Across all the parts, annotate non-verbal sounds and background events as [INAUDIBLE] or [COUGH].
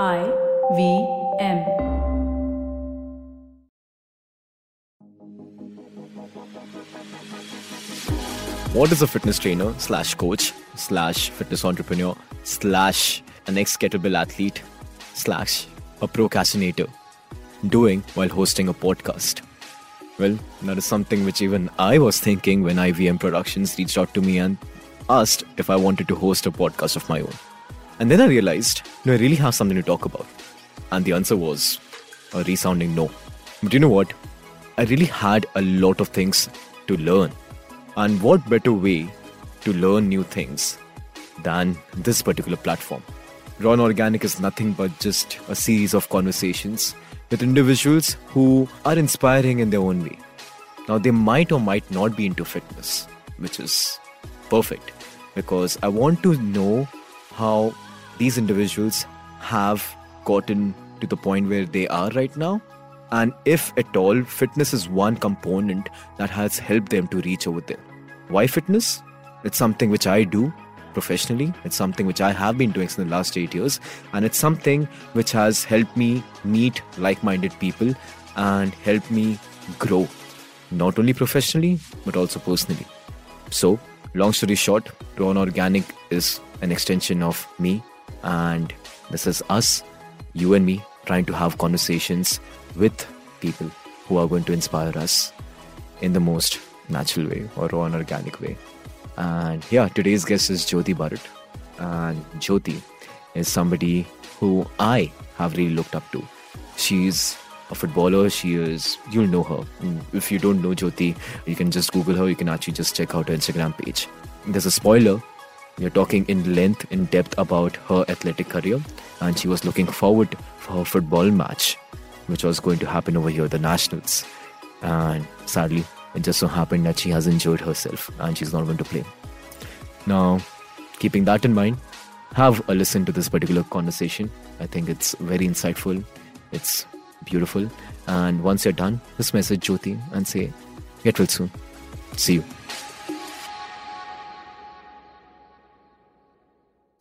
I V M. What is a fitness trainer slash coach slash fitness entrepreneur slash an ex kettlebell athlete slash a procrastinator doing while hosting a podcast? Well, that is something which even I was thinking when IVM Productions reached out to me and asked if I wanted to host a podcast of my own. And then I realized, no, I really have something to talk about? And the answer was a resounding no. But you know what? I really had a lot of things to learn. And what better way to learn new things than this particular platform? Raw Organic is nothing but just a series of conversations with individuals who are inspiring in their own way. Now, they might or might not be into fitness, which is perfect because I want to know how these individuals have gotten to the point where they are right now. And if at all, fitness is one component that has helped them to reach over there. Why fitness? It's something which I do professionally. It's something which I have been doing since the last eight years. And it's something which has helped me meet like minded people and help me grow, not only professionally, but also personally. So, long story short, Raw Organic is an extension of me. And this is us, you and me, trying to have conversations with people who are going to inspire us in the most natural way or and organic way. And yeah, today's guest is Jyoti Burrett. And Jyoti is somebody who I have really looked up to. She's a footballer. She is, you'll know her. If you don't know Jyoti, you can just Google her. You can actually just check out her Instagram page. There's a spoiler. We're talking in length, in depth about her athletic career. And she was looking forward for her football match, which was going to happen over here, the Nationals. And sadly, it just so happened that she has injured herself and she's not going to play. Now, keeping that in mind, have a listen to this particular conversation. I think it's very insightful, it's beautiful. And once you're done, just message Jyoti and say, Get well soon. See you.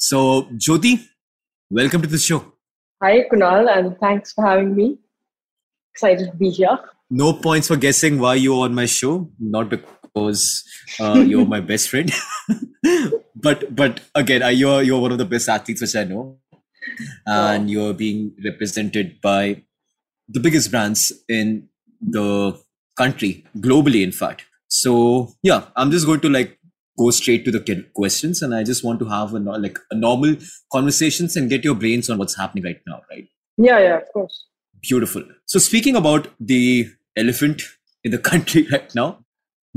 So, Jyoti, welcome to the show. Hi, Kunal, and thanks for having me. Excited to be here. No points for guessing why you're on my show, not because uh, [LAUGHS] you're my best friend, [LAUGHS] but but again, uh, you're you're one of the best athletes which I know, and you're being represented by the biggest brands in the country, globally, in fact. So yeah, I'm just going to like go straight to the que- questions, and I just want to have a like a normal conversations and get your brains on what's happening right now, right? Yeah, yeah, of course. Beautiful. So speaking about the elephant in the [LAUGHS] country right now,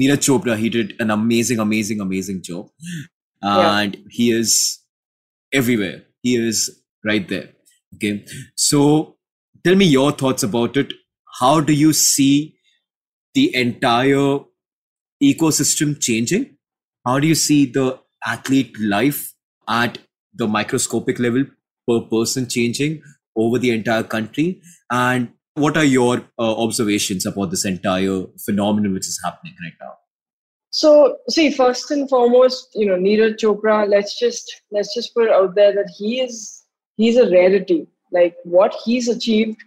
Neeraj Chopra, he did an amazing, amazing, amazing job. Yeah. And he is everywhere. He is right there. Okay. So tell me your thoughts about it. How do you see the entire ecosystem changing? How do you see the athlete life at the microscopic level per person changing over the entire country? And what are your uh, observations about this entire phenomenon which is happening right now? So, see, first and foremost, you know, Neeraj Chopra. Let's just let's just put out there that he is he's a rarity. Like what he's achieved,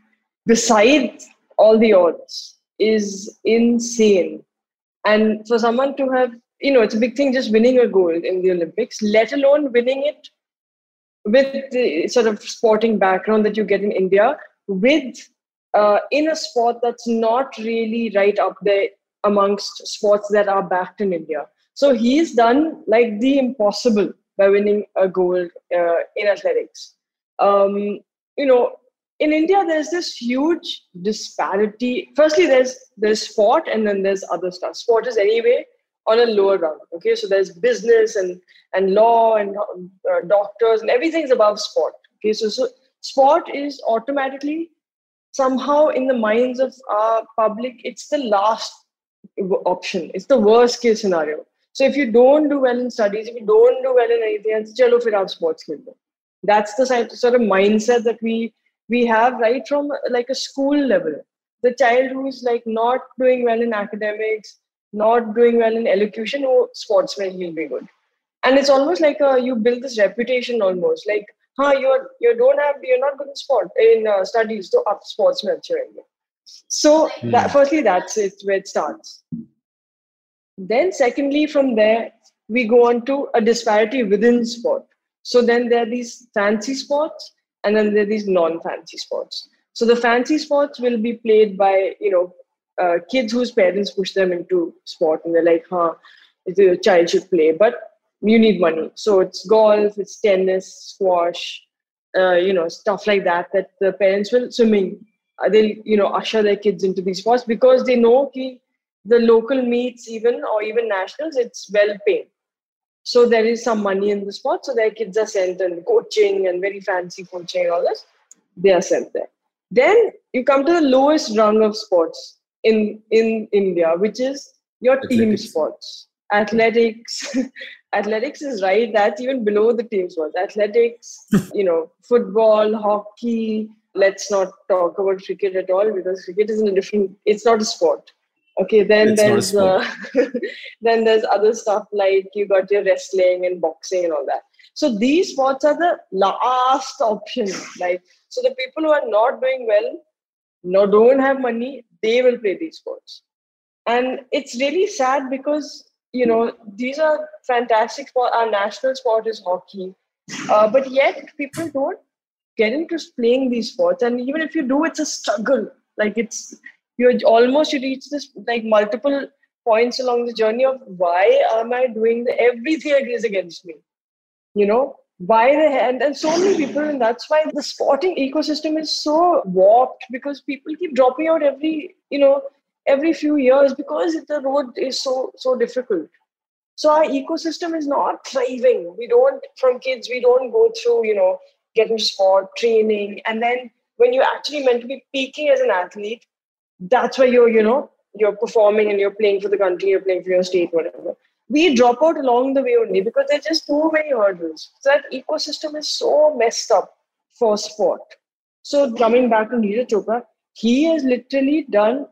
besides all the odds, is insane. And for someone to have, you know, it's a big thing just winning a gold in the Olympics, let alone winning it with the sort of sporting background that you get in India, with uh, in a sport that's not really right up there amongst sports that are backed in India. So he's done like the impossible by winning a gold uh, in athletics. Um, you know, in India, there's this huge disparity. Firstly, there's there's sport, and then there's other stuff. Sport is anyway on a lower rung. Okay, so there's business and and law and uh, doctors and everything's above sport. Okay, so so sport is automatically somehow in the minds of our public, it's the last option. It's the worst case scenario. So if you don't do well in studies, if you don't do well in anything else, chalo fir aap sports khel. That's the sort of mindset that we we have right from like a school level. The child who's like not doing well in academics, not doing well in elocution, or sportsman, he'll be good. And it's almost like uh, you build this reputation almost like, huh, you're you don't have you're not good in sport in uh, studies, so up sportsman, So hmm. that, firstly, that's it where it starts. Then secondly, from there we go on to a disparity within sport. So then there are these fancy sports, and then there are these non-fancy sports. So the fancy sports will be played by you know uh, kids whose parents push them into sport, and they're like, "Huh, the child should play," but you need money. So it's golf, it's tennis, squash, uh, you know, stuff like that. That the parents will swimming. Uh, they'll you know usher their kids into these sports because they know ki the local meets even or even nationals it's well paid so there is some money in the sport. So their kids are sent and coaching and very fancy coaching and all this. They are sent there. Then you come to the lowest rung of sports in in India, which is your team Athletics. sports. Athletics. [LAUGHS] Athletics is right. That's even below the team sports. Athletics, [LAUGHS] you know, football, hockey. Let's not talk about cricket at all because cricket is in a different. It's not a sport. Okay, then It's there's uh, [LAUGHS] then there's other stuff like you got your wrestling and boxing and all that. So these sports are the last option. Like so, the people who are not doing well, no don't have money, they will play these sports, and it's really sad because you know these are fantastic sport. Our national sport is hockey, uh, but yet people don't get into playing these sports, and even if you do, it's a struggle. Like it's you almost you reach this like multiple points along the journey of why am I doing the everything is against me? You know, why the and, and so many people, and that's why the sporting ecosystem is so warped because people keep dropping out every, you know, every few years because the road is so so difficult. So our ecosystem is not thriving. We don't from kids, we don't go through, you know, getting sport, training, and then when you're actually meant to be peaking as an athlete, that's where you're, you know, you're performing and you're playing for the country, you're playing for your state, whatever. We drop out along the way only because there's just too many hurdles. So that ecosystem is so messed up for sport. So coming back to Neeraj Chopra, he has literally done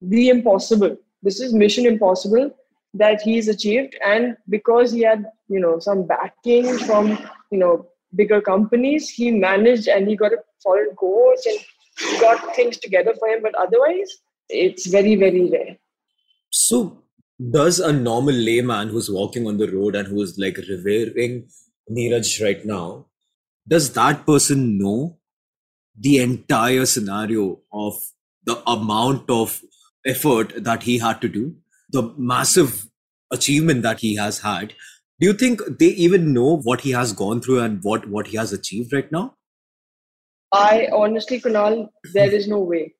the impossible. This is mission impossible that he's achieved, and because he had, you know, some backing from, you know, bigger companies, he managed and he got a foreign coach and got things together for him. But otherwise, it's very, very rare. So, does a normal layman who's walking on the road and who's like revering Neeraj right now, does that person know the entire scenario of the amount of effort that he had to do, the massive achievement that he has had? Do you think they even know what he has gone through and what, what he has achieved right now? I honestly, Kunal, there is no way.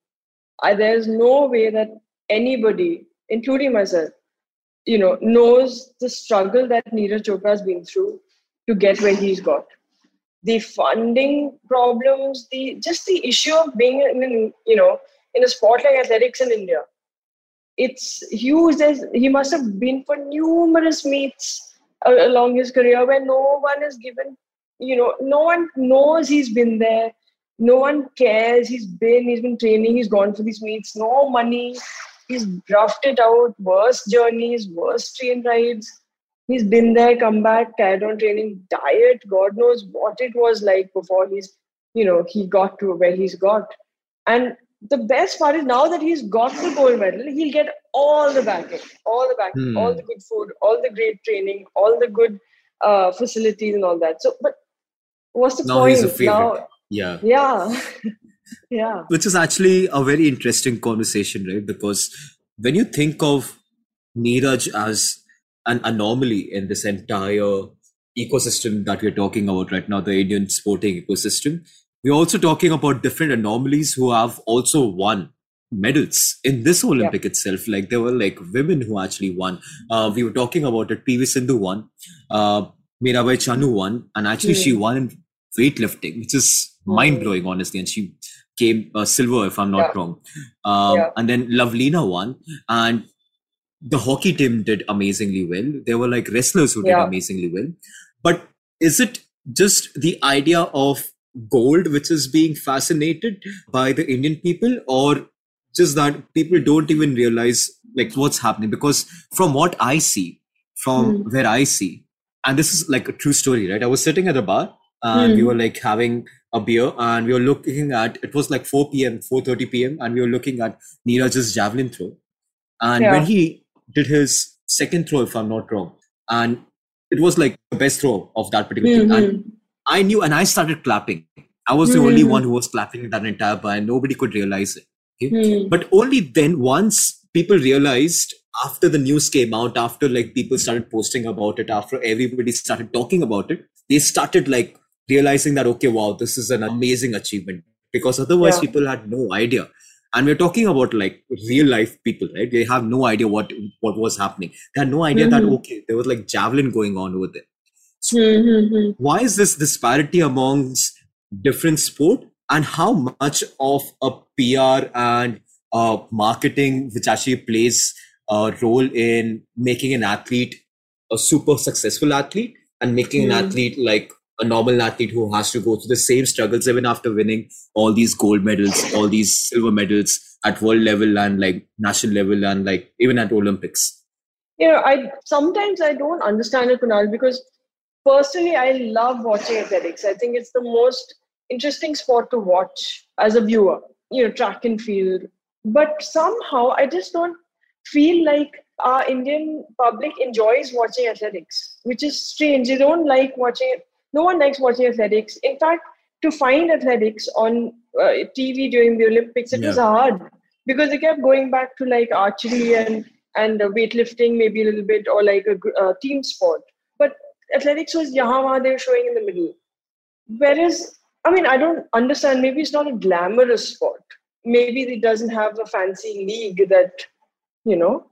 I, there is no way that anybody, including myself, you know, knows the struggle that Neeraj Chopra has been through to get where he's got. The funding problems, the just the issue of being in, you know, in a sport like athletics in India. It's huge. There's, he must have been for numerous meets uh, along his career where no one is given, you know, no one knows he's been there no one cares. He's been, he's been training, he's gone for these meets, no money. He's roughed it out, worst journeys, worst train rides. He's been there, come back, carried on training, diet. God knows what it was like before he's, you know, he got to where he's got. And the best part is now that he's got the gold medal, he'll get all the backing, all the backing, Hmm. all the good food, all the great training, all the good uh, facilities and all that. So, but what's the Now point? he's a favorite. Now, Yeah. yeah, [LAUGHS] yeah. which is actually a very interesting conversation, right? Because when you think of Neeraj as an anomaly in this entire ecosystem that we're talking about right now, the Indian sporting ecosystem, we're also talking about different anomalies who have also won medals in this Olympic itself. Like there were like women who actually won. Uh, we were talking about it. PV Sindhu won. Uh, Mirabai Chanu won, and actually she won in weightlifting, which is mind blowing, honestly. And she came uh, silver, if I'm not Yeah. wrong. Um, Yeah. And then Lovlina won, and the hockey team did amazingly well. There were like wrestlers who did amazingly well. But is it just the idea of gold which is being fascinated by the Indian people, or just that people don't even realize like what's happening? Because from what I see, from Hmm. where I see, and this is like a true story, right? I was sitting at a bar and we Hmm. were like having a beer and we were looking at it was like 4 p.m 4.30 p.m and we were looking at neeraj's javelin throw and when he did his second throw if i'm not wrong and it was like the best throw of that particular thing and i knew and i started clapping i was the only Mhm. one who was clapping that entire bar and nobody could realize it Hmm. but only then once people realized after the news came out after like people started posting about it after everybody started talking about it they started like realizing that okay wow this is an amazing achievement because otherwise Yeah. people had no idea and we're talking about like real life people right they have no idea what what was happening they had no idea that Mhm. okay there was like javelin going on over there Hmm, hmm, hmm. why is this disparity amongst different sport and how much of a PR and uh, marketing which actually plays a role in making an athlete a super successful athlete and making an Hmm. athlete like a normal athlete who has to go through the same struggles even after winning all these gold medals, all these silver medals at world level and like national level and like even at Olympics. you know, I sometimes I don't understand it, Kunal, because personally I love watching athletics. I think it's the most interesting sport to watch as a viewer. You know, track and field, but somehow I just don't feel like our Indian public enjoys watching athletics, which is strange. They don't like watching it. No one likes watching athletics. In fact, to find athletics on uh, TV during the Olympics, it was hard because they kept going back to like archery and and uh, weightlifting maybe a little bit or like a uh, team sport. But athletics was yahan they were showing in the middle. Whereas, I mean, I don't understand. Maybe it's not a glamorous sport. Maybe it doesn't have a fancy league that, you know.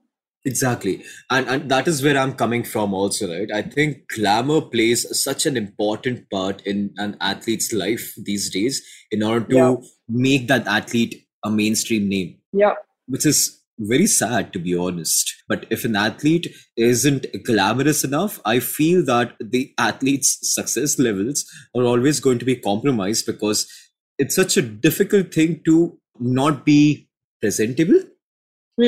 Exactly. And and that is where I'm coming from also, right? I think glamour plays such an important part in an athlete's life these days in order to Yeah. make that athlete a mainstream name, Yeah. which is very sad to be honest. But if an athlete isn't glamorous enough, I feel that the athlete's success levels are always going to be compromised because it's such a difficult thing to not be presentable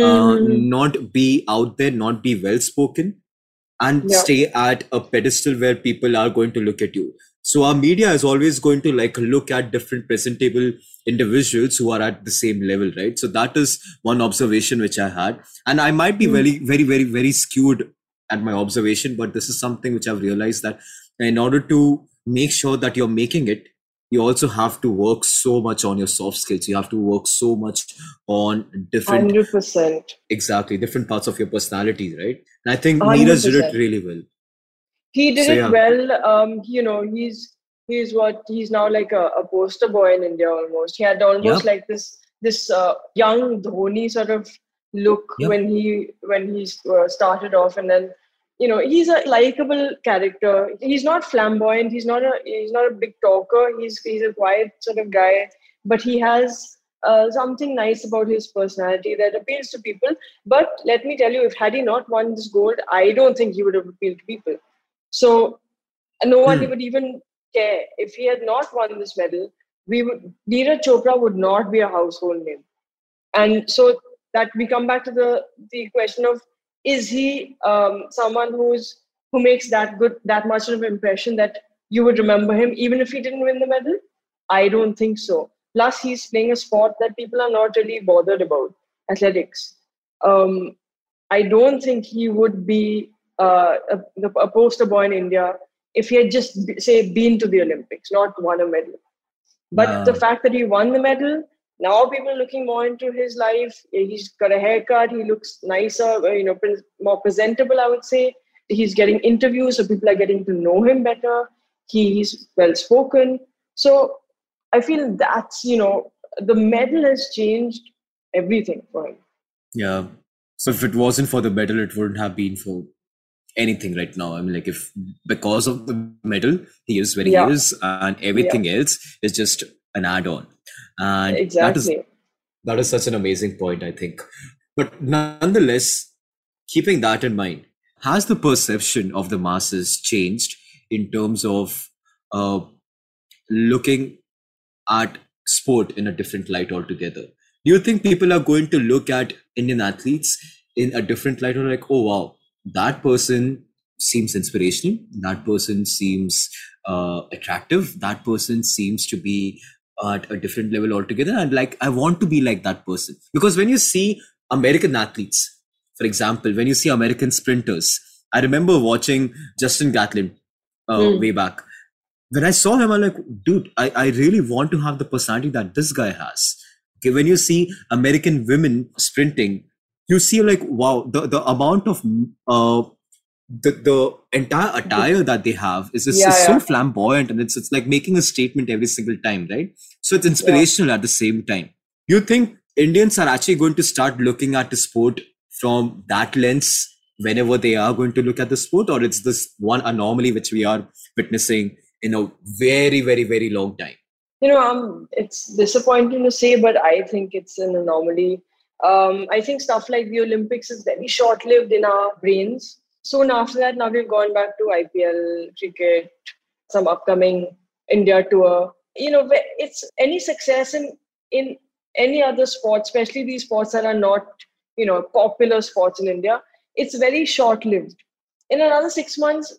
uh, Mhm. not be out there, not be well spoken, and Yeah. stay at a pedestal where people are going to look at you. So our media is always going to like look at different presentable individuals who are at the same level, right? So that is one observation which I had, and I might be Mm. very, very, very, very skewed at my observation, but this is something which I've realized that in order to make sure that you're making it, you also have to work so much on your soft skills. You have to work so much on different Hundred percent. exactly different parts of your personality, right? And I think Neeraj did it really well. He did So, it yeah. well. Um, you know, he's he's what he's now like a, a poster boy in India almost. He had almost Yeah. like this this uh, young Dhoni sort of look when he when he uh, started off, and then you know he's a likable character. He's not flamboyant. He's not a he's not a big talker. He's he's a quiet sort of guy, but he has. Uh, something nice about his personality that appeals to people. But let me tell you, if had he not won this gold, I don't think he would have appealed to people. So no one Hmm. would even care if he had not won this medal. We would Neeraj Chopra would not be a household name, and so that we come back to the the question of is he um, someone who's who makes that good that much of an impression that you would remember him even if he didn't win the medal? I don't think so. Plus, he's playing a sport that people are not really bothered about, athletics. Um, I don't think he would be uh, a, a poster boy in India if he had just say been to the Olympics, not won a medal. But Wow. the fact that he won the medal, now people are looking more into his life. He's got a haircut. He looks nicer, uh, you know, more presentable. I would say he's getting interviews, so people are getting to know him better. He's well spoken. So I feel that's you know the medal has changed everything for him. Yeah. So if it wasn't for the medal, it wouldn't have been for anything right now. I mean, like if because of the medal, he is where Yeah. he is, and everything else is just an add-on. And that is Exactly. that is such an amazing point, I think. But nonetheless, keeping that in mind, has the perception of the masses changed in terms of uh, looking at sport in a different light altogether? Do you think people are going to look at Indian athletes in a different light or like, oh wow, that person seems inspirational, that person seems uh, attractive that person seems to be at a different level altogether. And like i want to be like that person. Because when you see american athletes for example when you see american sprinters i remember watching justin gatlin uh, Hmm. way back. When i saw him i'm like dude I, I really want to have the personality that this guy has. Okay when you see american women sprinting you see like wow the, the amount of uh the, the entire attire that they have is, is, Yeah, is so flamboyant and it's it's like making a statement every single time right? So it's inspirational at the same time. You think indians are actually going to start looking at the sport from that lens whenever they are going to look at the sport or it's this one anomaly which we are witnessing in a very very very long time? You know um it's disappointing to say but i think it's an anomaly. Um i think stuff like the olympics is very short lived in our brains soon after that now we've gone back to ipl cricket some upcoming india tour. You know it's any success in in any other sport especially these sports that are not you know popular sports in india it's very short lived in another 6 months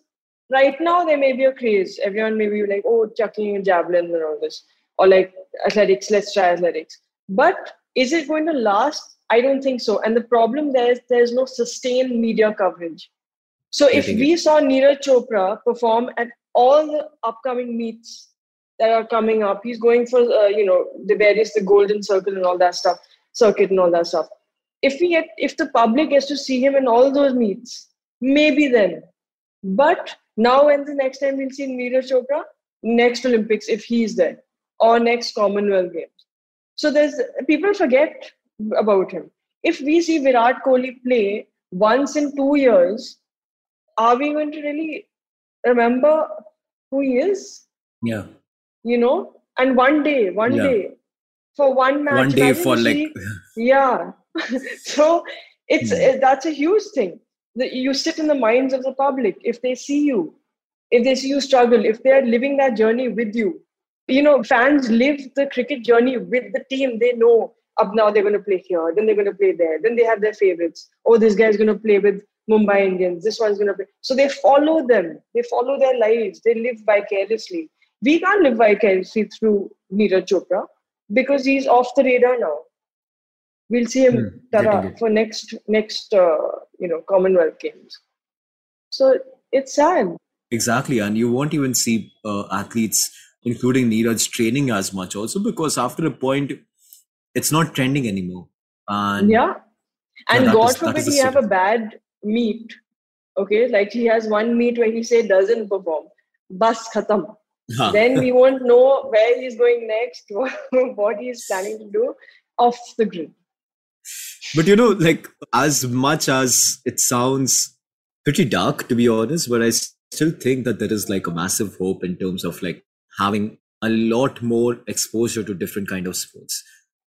right now there may be a craze. Everyone may be like oh chucking and javelin and all this or like athletics let's try athletics. But is it going to last? I don't think so. And the problem there is there's no sustained media coverage so if we saw Neeraj Chopra perform at all the upcoming meets that are coming up, he's going for uh, you know the various the golden circle and all that stuff, circuit and all that stuff. If we get if the public gets to see him in all those meets, maybe then. But now and the next time we'll see Neeraj Chopra next Olympics if he's there or next Commonwealth Games. So there's people forget about him. If we see Virat Kohli play once in two years, are we going to really remember who he is? yeah You know, and one day, one Yeah. day, for one match, one day for you like yeah. [LAUGHS] so it's Hmm. it- that's a huge thing. That you sit in the minds of the public. If they see you, if they see you struggle, if they are living that journey with you, you know, fans live the cricket journey with the team. They know up now they're going to play here, then they're going to play there, then they have their favorites. Oh, this guy's going to play with Mumbai Indians. This one's going to play. So they follow them. They follow their lives. They live vicariously. We can't live vicariously through Neeraj Chopra because he's off the radar now. We'll see him Hmm, for next next uh, you know Commonwealth Games. So it's sad. Exactly, and you won't even see uh, athletes, including Neeraj, training as much also because after a point, it's not trending anymore. And yeah and god is- forbid he have a bad meet okay like he has one meet where he say doesn't perform bus khatam Huh. then we won't know where he's going next [LAUGHS] what he's planning to do off the grid but you know, like as much as it sounds pretty dark to be honest, but I still think that there is like a massive hope in terms of like having a lot more exposure to different kind of sports.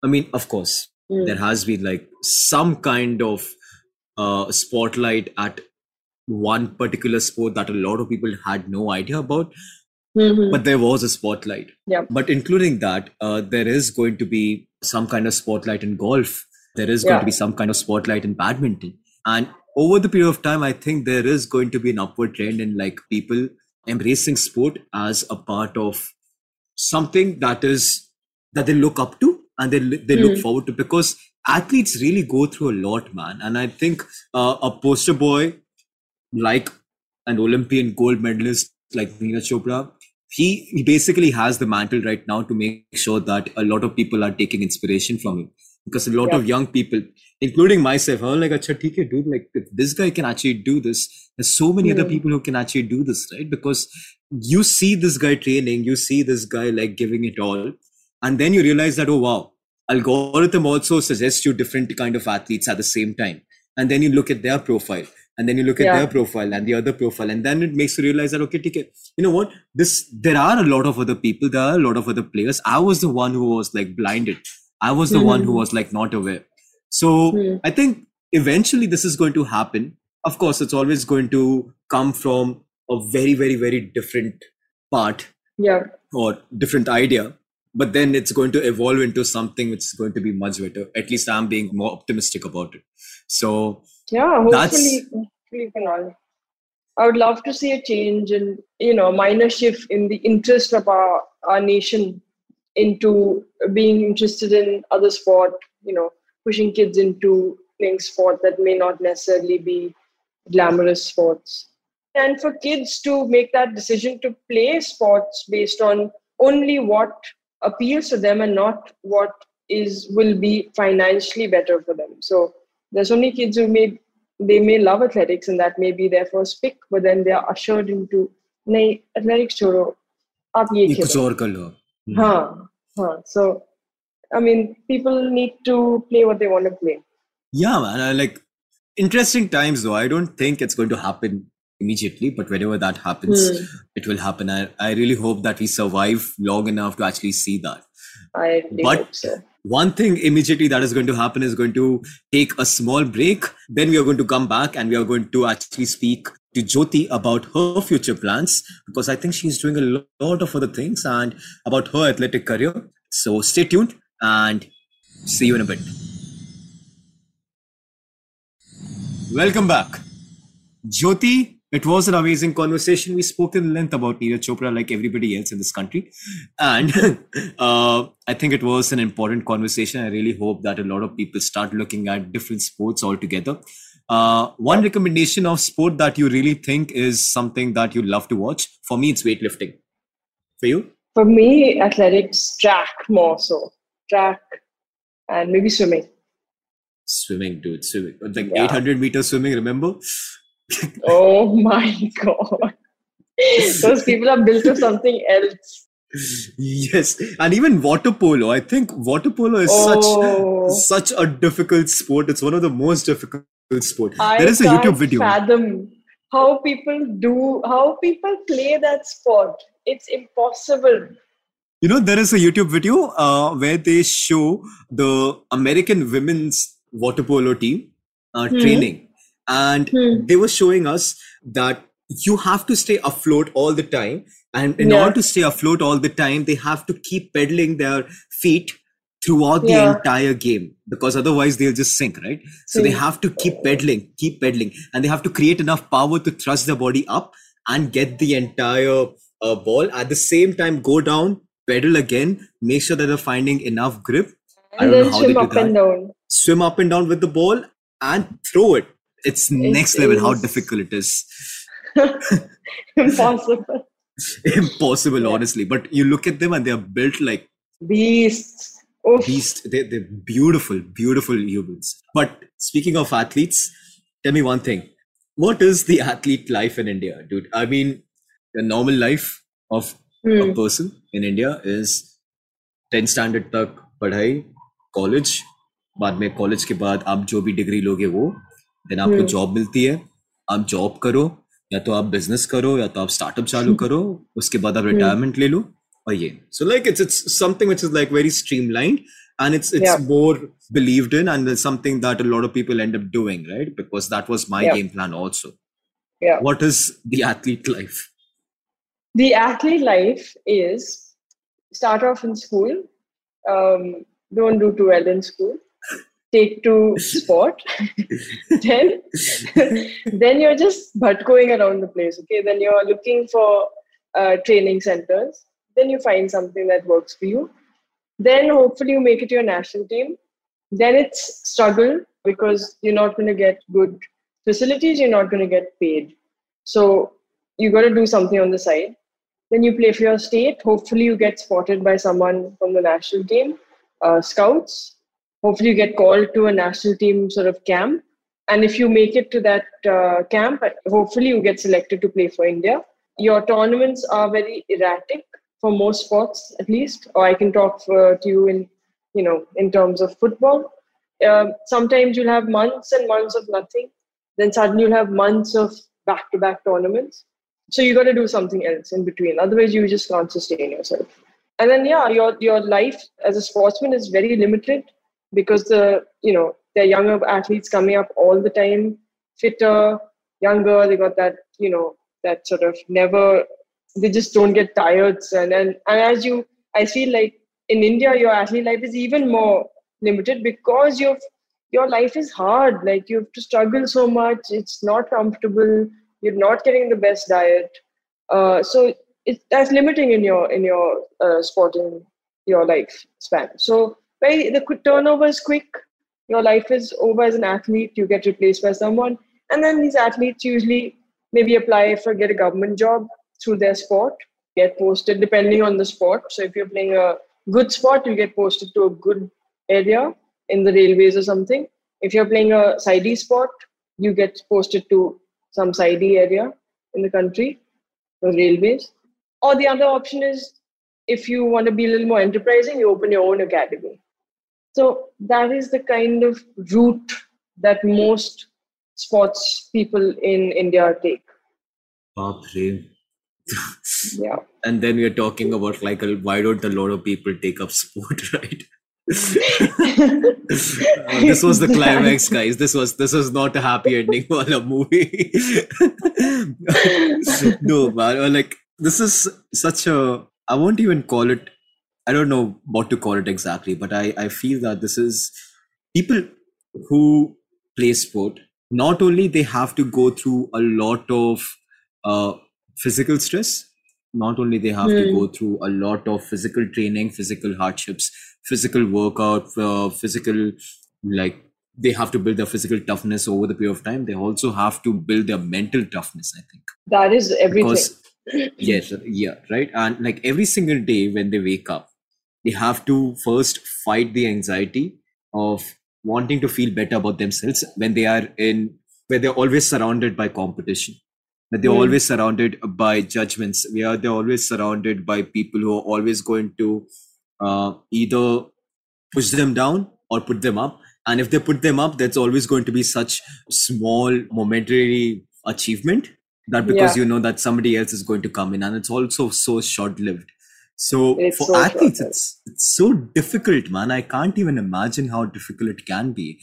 I mean, of course, Mm. there has been like some kind of uh, spotlight at one particular sport that a lot of people had no idea about Mhm. but there was a spotlight Yeah. but including that uh, there is going to be some kind of spotlight in golf there is going Yeah. to be some kind of spotlight in badminton and over the period of time i think there is going to be an upward trend in like people embracing sport as a part of something that is that they look up to and they, they look Mm. forward to because athletes really go through a lot man and i think uh, a poster boy like an olympian gold medalist like Neeraj chopra he, he basically has the mantle right now to make sure that a lot of people are taking inspiration from him because a lot Yeah. of young people including myself are like Acha, hai, dude like if this guy can actually do this there's so many other Hmm. people who can actually do this right because you see this guy training you see this guy like giving it all and then you realize that oh wow algorithm also suggests you different kind of athletes at the same time. And then you look at their profile and then you look at Yeah. their profile and the other profile and then it makes you realize that okay TK, you know what? This there are a lot of other people there are a lot of other players. I was the one who was like blinded. I was the one who Mhm. was like not aware. So Hmm. i think eventually this is going to happen. Of course it's always going to come from a very very very different part yeah. or different idea but then it's going to evolve into something which is going to be much better at least i'm being more optimistic about it so yeah hopefully hopefully Kunal I would love to see a change and you know minor shift in the interest of our our nation into being interested in other sport. You know, pushing kids into playing sport that may not necessarily be glamorous sports. And for kids to make that decision to play sports based on only what appeals to them and not what is will be financially better for them. So there's only kids who may they may love athletics and that may be their first pick, but then they are ushered into नहीं athletics छोड़ो आप ये ये कुछ खेलो और कर लो हाँ हाँ so I mean people need to play what they want to play Yeah, man. I like interesting times though. I don't think it's going to happen immediately, but whenever that happens, Hmm. it will happen. I, I really hope that we survive long enough to actually see that. I But- hope so One thing immediately that is going to happen is going to take a small break. Then we are going to come back and we are going to actually speak to Jyoti about her future plans because I think she's doing a lot of other things and about her athletic career. So stay tuned and see you in a bit. Welcome back. Jyoti, it was an amazing conversation. We spoke in length about Neeraj Chopra like everybody else in this country. And [LAUGHS] uh, I think it was an important conversation. I really hope that a lot of people start looking at different sports altogether. Uh, one recommendation of sport that you really think is something that you love to watch, for me, it's weightlifting. For you? for me athletics track more so track and maybe swimming Swimming, dude, swimming. Like Yeah. 800 meter swimming, remember? Oh my god those people are built of something else yes. And even water polo. I think water polo is oh such such a difficult sport. It's one of the most difficult sport. I there is a YouTube video. fathom how people do how people play that sport it's impossible You know, there is a YouTube video uh, where they show the American women's water polo team uh, Hmm. training, and Hmm. they were showing us that you have to stay afloat all the time, and in Yeah. order to stay afloat all the time, they have to keep pedaling their feet throughout the Yeah. entire game because otherwise they'll just sink, right? So they have to keep pedaling, keep pedaling, and they have to create enough power to thrust their body up and get the entire uh, ball. At the same time, go down, pedal again, make sure that they're finding enough grip, I and don't know then how they swim do up that. and down swim up and down with the ball, and throw it It's next level how is- difficult it is. [LAUGHS] impossible [LAUGHS] Impossible, Yeah. honestly. But you look at them and they're built like beasts Oof. beast. They, they're beautiful, beautiful humans. But speaking of athletes, tell me one thing. What is the athlete life in India, dude? I mean, the normal life of Hmm. a person in India is 10 standard तक पढ़ाई college बाद में college के बाद आप जो भी degree लोगे वो देन आपको hmm. जॉब मिलती है। आप जॉब करो या तो आप बिज़नेस करो या तो आप स्टार्टअप चालू hmm. करो उसके बाद आप hmm. रिटायरमेंट ले लो और ये। So like it's it's something which is like very streamlined and it's it's more believed in and something that a lot of people end up doing right because that was my game plan also yeah what is the athlete life the athlete life is start off in school um don't do too well in school. Take to sport [LAUGHS] then [LAUGHS] then you're just going around the place okay? Then you're looking for uh, training centers. Then you find something that works for you. Then hopefully you make it to your national team. Then it's struggle because you're not going to get good facilities you're not going to get paid. So you got to do something on the side. Then you play for your state. Hopefully, you get spotted by someone from the national team, uh, scouts. Hopefully, you get called to a national team sort of camp. And if you make it to that uh, camp, hopefully, you get selected to play for India. Your tournaments are very erratic for most sports, at least. Or I can talk for, to you in, you know, in terms of football. Um, sometimes you'll have months and months of nothing. Then suddenly you'll have months of back-to-back tournaments so you got to do something else in between otherwise you just can't sustain yourself and then yeah your your life as a sportsman is very limited because the you know there are younger athletes coming up all the time fitter younger they got that you know that sort of never they just don't get tired. And and, and as you i feel like in india your athlete life is even more limited because you've your life is hard. Like you have to struggle so much. It's not comfortable. You're not getting the best diet. Uh, so it, that's limiting in your in your uh, sporting your life span. So very the turnover is quick. Your life is over as an athlete. You get replaced by someone. And then these athletes usually maybe apply for get a government job through their sport get posted depending on the sport. So if you're playing a good sport you get posted to a good area in the railways or something. If you're playing a sidey sport you get posted to some sidey area in the country the railways. Or the other option is if you want to be a little more enterprising you open your own academy so that is the kind of route that most sports people in India take. Baapre. yeah. And then we are talking about like, why don't a lot of people take up sport, [LAUGHS] right? Uh, this was the climax, [LAUGHS] guys. This was this was not a happy ending for a movie. [LAUGHS] no, man. Uh, like this is such a. I won't even call it I don't know what to call it exactly, but I, I feel that this is people who play sport, not only they have to go through a lot of uh, physical stress, not only they have mm. to go hmm. through a lot of physical training, physical hardships, physical workout, uh, physical, like they have to build their physical toughness over the period of time. They also have to build their mental toughness, I think. That is everything. Because, yes, yeah, right. And like every single day when they wake up, they have to first fight the anxiety of wanting to feel better about themselves when they are in where they're always surrounded by competition. That they're mm. always surrounded by judgments. Where they're always surrounded by people who are always going to uh, either push them down or put them up. And if they put them up that's always going to be such small momentary achievement that because yeah. you know that somebody else is going to come in. And it's also so short lived so it's for so athletes, it's it's so difficult, man. I can't even imagine how difficult it can be.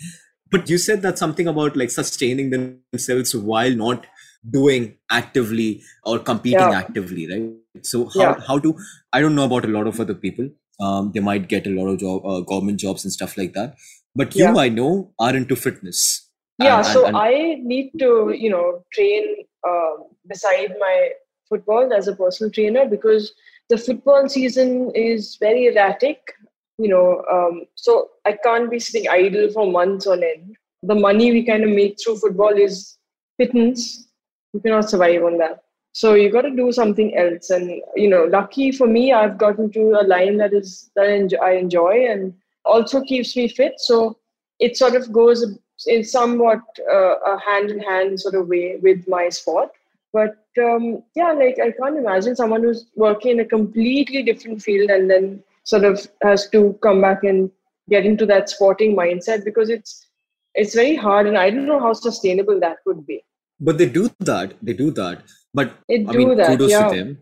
But you said that something about like sustaining themselves while not doing actively or competing yeah. actively, right? So how yeah. how do I don't know about a lot of other people. Um, they might get a lot of job, uh, government jobs and stuff like that. But you, yeah. I know, are into fitness. Yeah, and, so and, I need to, you know, train uh, beside my football as a personal trainer because the football season is very erratic you know um, so i can't be sitting idle for months on end. The money we kind of make through football is pittance. You cannot survive on that. So you got to do something else. And you know lucky for me i've gotten to a line that is that i enjoy and also keeps me fit. So it sort of goes in somewhat uh, a hand in hand sort of way with my sport but um, yeah, like I can't imagine someone who's working in a completely different field and then sort of has to come back and get into that sporting mindset because it's it's very hard and I don't know how sustainable that would be. But they do that. They do that. But I mean, that, kudos yeah. to them.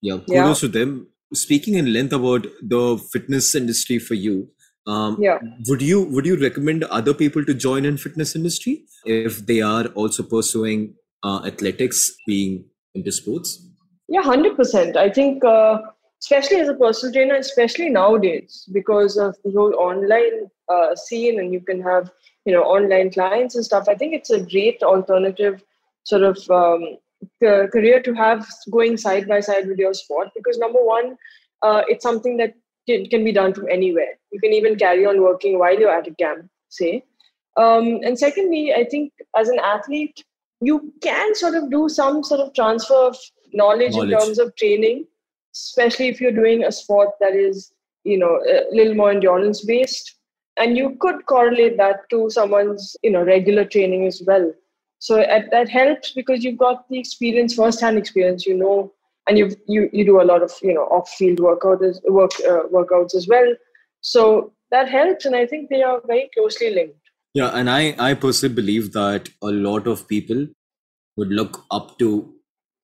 Yeah, kudos yeah. to them. Speaking in length about the fitness industry for you, um, yeah. would you would you recommend other people to join in fitness industry if they are also pursuing uh, athletics being into sports? Yeah, 100%. I think, uh, especially as a personal trainer, especially nowadays, because of the whole online uh, scene and you can have, you know, online clients and stuff, I think it's a great alternative sort of um, career to have going side by side with your sport because number one, uh, it's something that can, can be done from anywhere. You can even carry on working while you're at a camp, say. Um, and secondly, I think as an athlete, you can sort of do some sort of transfer of knowledge, knowledge, in terms of training, especially if you're doing a sport that is, you know, a little more endurance based. And you could correlate that to someone's, you know, regular training as well. So that helps because you've got the experience, first-hand experience. You know, and you you you do a lot of you know off-field workout work uh, workouts as well. So that helps, and I think they are very closely linked. Yeah, and I, I personally believe that a lot of people would look up to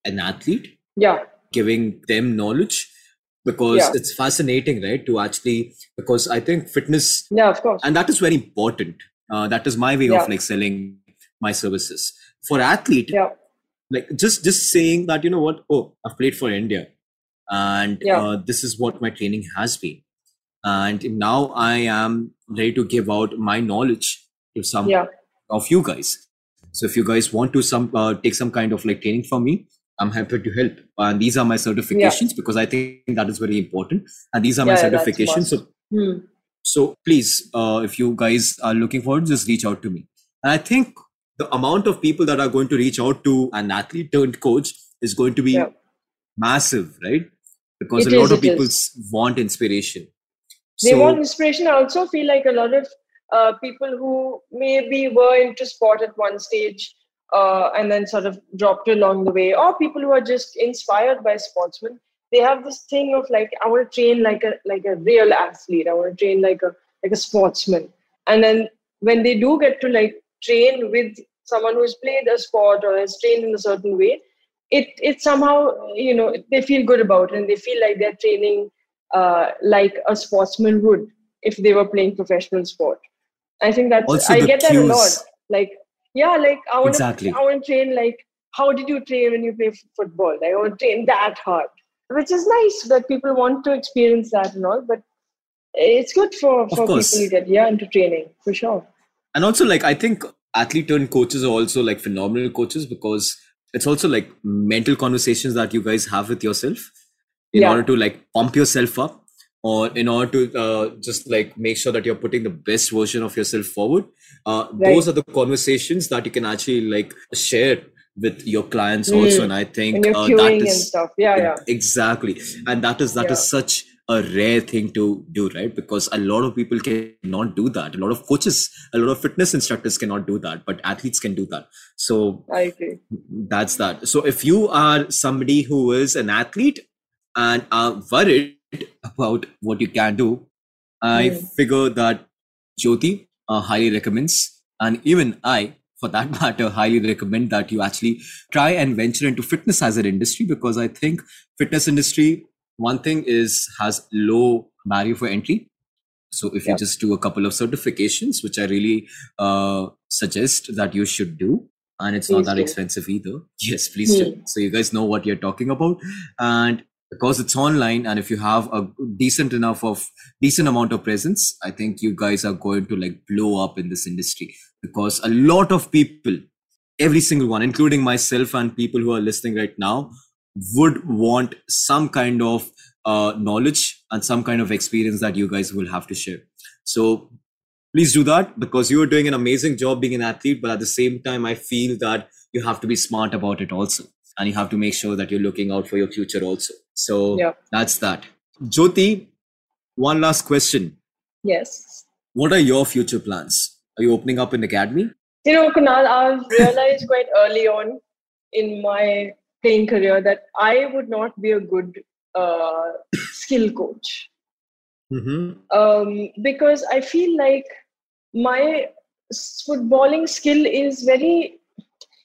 an athlete. Yeah. Giving them knowledge because yeah. it's fascinating, right? To actually, because I think fitness. Yeah, of course. And that is very important. Uh, that is my way yeah. of like selling my services. For athlete, yeah. like just just saying that, you know what, oh, I've played for India and yeah. uh, this is what my training has been. And now I am ready to give out my knowledge to some yeah. of you guys So if you guys want to some uh, take some kind of like training from me, I'm happy to help. And these are my certifications because I think that is very important. And these are my Yeah, that's certifications. So Hmm. so please, uh, if you guys are looking forward, just reach out to me. And I think the amount of people that are going to reach out to an athlete turned coach is going to be Yeah. massive, right? Because It a lot is, of people want inspiration. they So- want inspiration. I also feel like a lot of uh, people who maybe were into sport at one stage uh, and then sort of dropped along the way, or people who are just inspired by sportsmen, they have this thing of like, I want to train like a like a real athlete. I want to train like a like a sportsman. And then when they do get to like train with someone who's played a sport or has trained in a certain way, it it somehow you know they feel good about it and they feel like they're training uh, like a sportsman would if they were playing professional sport. I think that's Also I get that a lot. Like yeah, like I want Exactly. to I want to train like how did you train when you play f- football? Like, I want to train that hard, which is nice that people want to experience that and all. But it's good for for people to get yeah into training for sure. and also like i think athlete turned coaches are also like phenomenal coaches because it's also like mental conversations that you guys have with yourself in Yeah. order to like pump yourself up or in order to uh, just like make sure that you're putting the best version of yourself forward uh, Right. those are the conversations that you can actually like share with your clients also and i think And uh, that and stuff. Yeah, yeah. exactly and that is that is Yeah. such a rare thing to do right because a lot of people cannot do that a lot of coaches a lot of fitness instructors cannot do that but athletes can do that so I agree. that's that so if you are somebody who is an athlete and are worried about what you can do i Mm. figure that jyoti uh, highly recommends and even i for that [LAUGHS] matter highly recommend that you actually try and venture into fitness as an industry because i think fitness industry one thing is has low barrier for entry so if you just do a couple of certifications which i really uh, suggest that you should do and it's not that do. expensive either [LAUGHS] yes please do Hmm. so you guys know what you're talking about and because it's online and if you have a decent enough of decent amount of presence i think you guys are going to like blow up in this industry. Because a lot of people every single one including myself and people who are listening right now would want some kind of uh, knowledge and some kind of experience that you guys will have to share. So please do that because you are doing an amazing job being an athlete but at the same time i feel that you have to be smart about it also and you have to make sure that you're looking out for your future also so Yeah. that's that jyoti one last question Yes. what are your future plans are you opening up an academy You know, Kunal, I've [LAUGHS] realized quite early on in my playing career that I would not be a good uh, skill coach mm-hmm. um, because I feel like my footballing skill is very,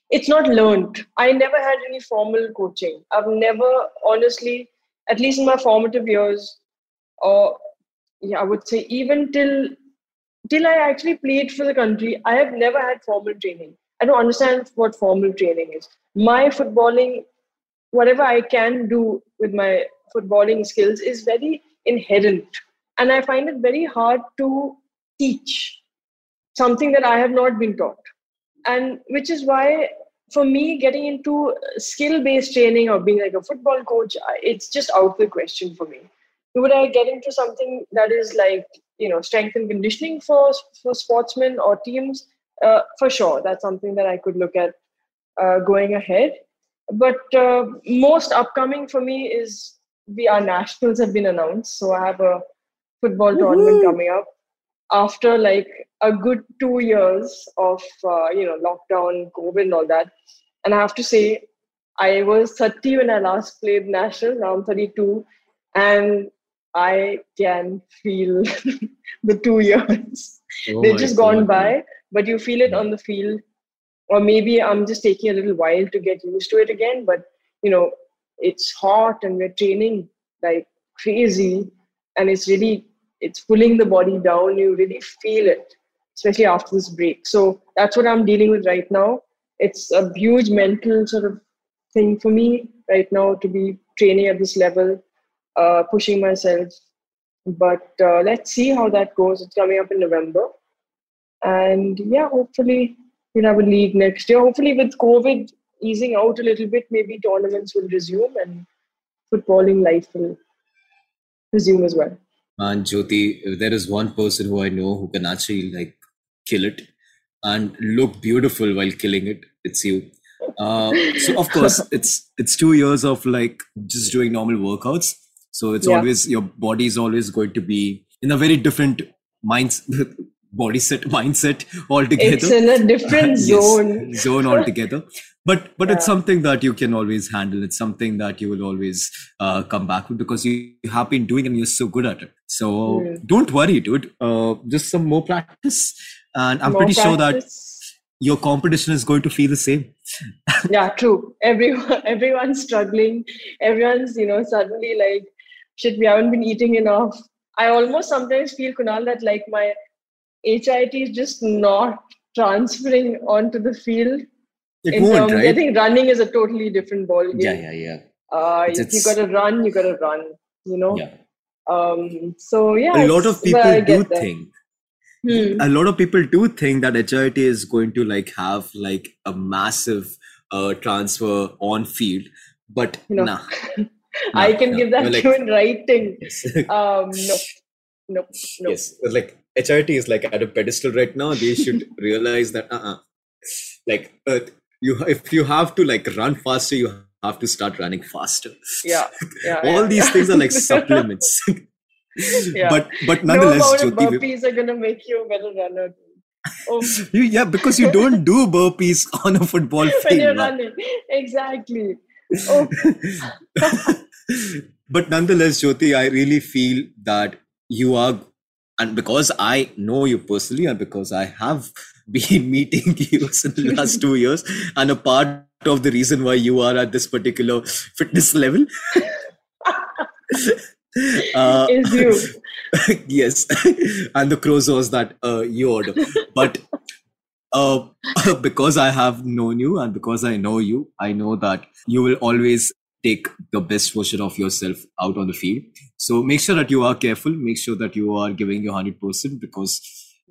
it's not learned. I never had any formal coaching. I've never, honestly, at least in my formative years, or yeah, I would say even till till I actually played for the country, I have never had formal training. I don't understand what formal training is. My footballing, whatever I can do with my footballing skills, is very inherent. And I find it very hard to teach something that I have not been taught. And which is why, for me, getting into skill based training or being like a football coach, it's just out of the question for me. Would I get into something that is like you know strength and conditioning for for sportsmen or teams? Uh, for sure that's something that i could look at uh, going ahead. But uh, most upcoming for me is the our nationals have been announced so i have a football tournament coming up after like a good two years of uh, you know lockdown covid and all that and i have to say i was 30 when i last played national, now i'm 32 and I can feel [LAUGHS] the two years. Oh They've just gone God, man. by, but you feel it on the field. Or maybe I'm just taking a little while to get used to it again. But you know, it's hot and we're training like crazy, and it's really it's pulling the body down. You really feel it, especially after this break. So that's what I'm dealing with right now. It's a huge mental sort of thing for me right now to be training at this level uh, pushing myself. But uh, let's see how that goes. It's coming up in November. And yeah, hopefully we'll have a league next year. Hopefully, with COVID easing out a little bit, maybe tournaments will resume and footballing life will resume as well. And Jyoti, there is one person who I know who can actually like kill it and look beautiful while killing it, it's you. Uh, so of [LAUGHS] course, it's it's two years of like just doing normal workouts. So it's Yeah. always your body is always going to be in a very different minds [LAUGHS] body set [LAUGHS] mindset altogether. It's in a different [LAUGHS] Yes, zone. zone altogether. But but it's something that you can always handle. It's something that you will always uh, come back with because you have been doing it and you're so good at it. So Mm. don't worry dude. Uh, just some more practice. And i'm More pretty sure that your competition is going to feel the same. [LAUGHS] Yeah true. Everyone everyone's struggling. Everyone's you know suddenly like shit we haven't been eating enough. I almost sometimes feel kunal that like my hit is just not transferring onto the field it in won't terms i think running is a totally different ball game yeah yeah yeah uh It's- if you it's- gotta run you gotta run you know yeah um so yeah a lot of people do think Hmm. a lot of people do think that HIT is going to like have like a massive uh, transfer on field, but No. nah. [LAUGHS] i can nah. give that to you in writing [LAUGHS] Yes. um no no no yes. Like HIT is like at a pedestal right now. They should [LAUGHS] realize that uh-uh. like uh, you if you have to like run faster, you have to start running faster. yeah yeah [LAUGHS] All yeah, these yeah. things are like [LAUGHS] supplements. Yeah. But but no nonetheless, amount of burpees are gonna make you a better runner. Oh, you, yeah, because you don't do burpees on a football field. when you're running, exactly. Oh, but nonetheless, Jyoti, I really feel that you are, and because I know you personally, and because I have [LAUGHS] been meeting [LAUGHS] you in the last two years, and a part of the reason why you are at this particular fitness level. [LAUGHS] uh, is you. yes, and the crozos that uh, you order. But uh, because I have known you and because I know you, I know that you will always take the best version of yourself out on the field. So make sure that you are careful. Make sure that you are giving your hundred percent because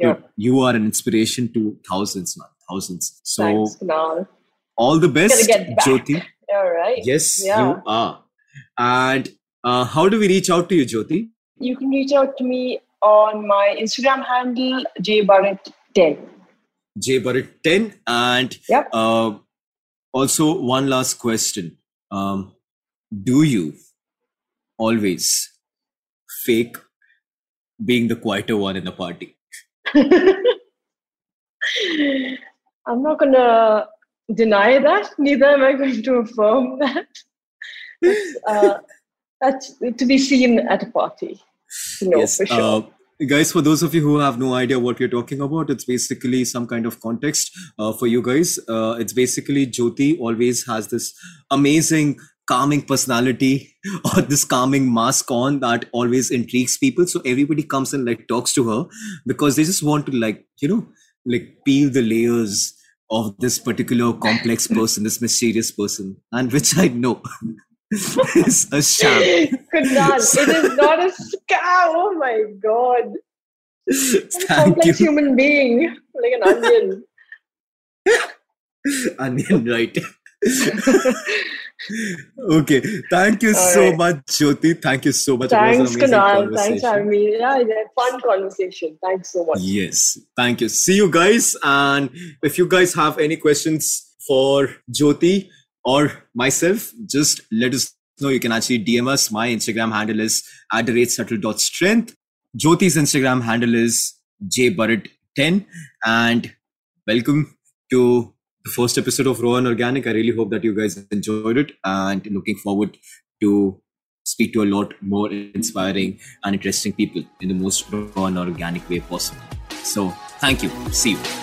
Yeah. you are an inspiration to thousands, man, thousands. So Thanks, Kunal. all the best. Jyoti. [LAUGHS] All right. Yes, Yeah. you are. And uh, how do we reach out to you, Jyoti? You can reach out to me on my Instagram handle, jburrett10. jburrett10 And Yep. uh, also, one last question. Um, do you always fake being the quieter one in the party? [LAUGHS] I'm not gonna deny that. Neither am I going to affirm that. That's, uh, that's to be seen at a party. No, for sure. Uh, guys, for those of you who have no idea what we're talking about, it's basically some kind of context uh, for you guys. Uh, it's basically Jyoti always has this amazing, calming personality [LAUGHS] or this calming mask on that always intrigues people. So everybody comes and like talks to her because they just want to like, you know, like peel the layers of this particular complex [LAUGHS] person, this mysterious person, and which I know [LAUGHS] is a sham. Kunal, it is not a scam. Oh my god. Complex you. human being, like an onion. onion right okay. Thank you All so right. much jyoti. Thank you so much. Thanks, it was an amazing Kunal. Thanks me. Yeah, fun conversation. Thanks so much. yes. Thank you. See you guys. And if you guys have any questions for jyoti or myself just let us know. You can actually dm us. My instagram handle is at the rate jyoti's instagram handle is jburrett10 and welcome to the first episode of raw and organic. I really hope that you guys enjoyed it and looking forward to speak to a lot more inspiring and interesting people in the most raw and organic way possible. So thank you. See you